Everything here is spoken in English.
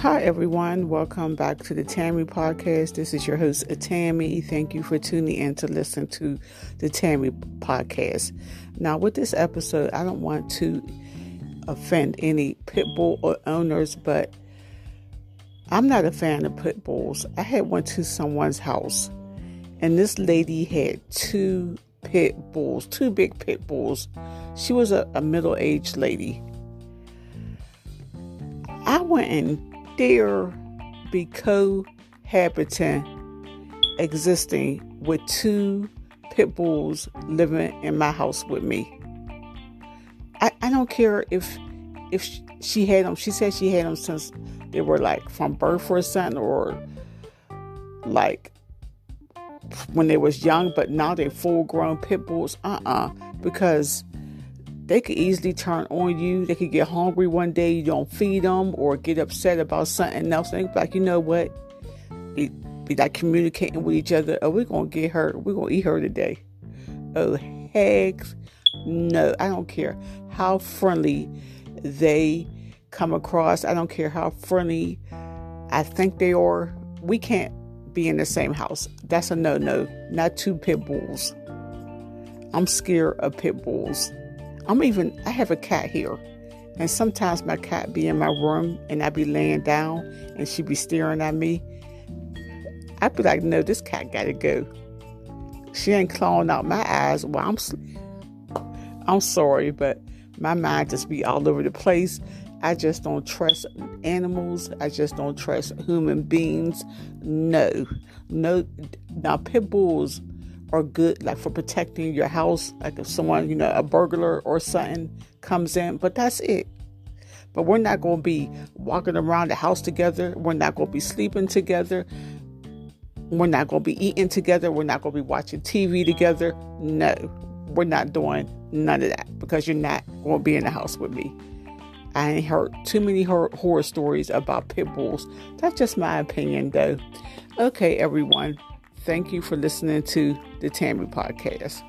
Hi, everyone. Welcome back to the Tammy podcast. This is your host, Tammy. Thank you for tuning in to listen to the Tammy podcast. Now, with this episode, I don't want to offend any pit bull or owners, but I'm not a fan of pit bulls. I had went to someone's house, and this lady had two pit bulls, two big pit bulls. She was a, a middle aged lady. I went and dare be cohabiting, existing with two pit bulls living in my house with me. I, I don't care if if she had them. She said she had them since they were like from birth or something, or like when they was young. But now they're full grown pit bulls. Uh uh because they could easily turn on you. They could get hungry one day, you don't feed them, or get upset about something else. And like, you know what? Be, be like communicating with each other. Oh, we're gonna get her. We're gonna eat her today. Oh, heck, no! I don't care how friendly they come across. I don't care how friendly I think they are. We can't be in the same house. That's a no no. Not two pit bulls. I'm scared of pit bulls. I'm even, I have a cat here. And sometimes my cat be in my room and I be laying down and she be staring at me. I'd be like, no, this cat gotta go. She ain't clawing out my eyes while I'm I'm sorry, but my mind just be all over the place. I just don't trust animals. I just don't trust human beings. No, no. Now pit bulls are good like for protecting your house like if someone you know a burglar or something comes in but that's it. But we're not going to be walking around the house together. We're not going to be sleeping together. We're not going to be eating together. We're not going to be watching tv together. No we're not doing none of that because you're not going to be in the house with me. I ain't heard too many horror, horror stories about pit bulls. That's just my opinion though. Okay everyone Thank you for listening to the Tammy Podcast.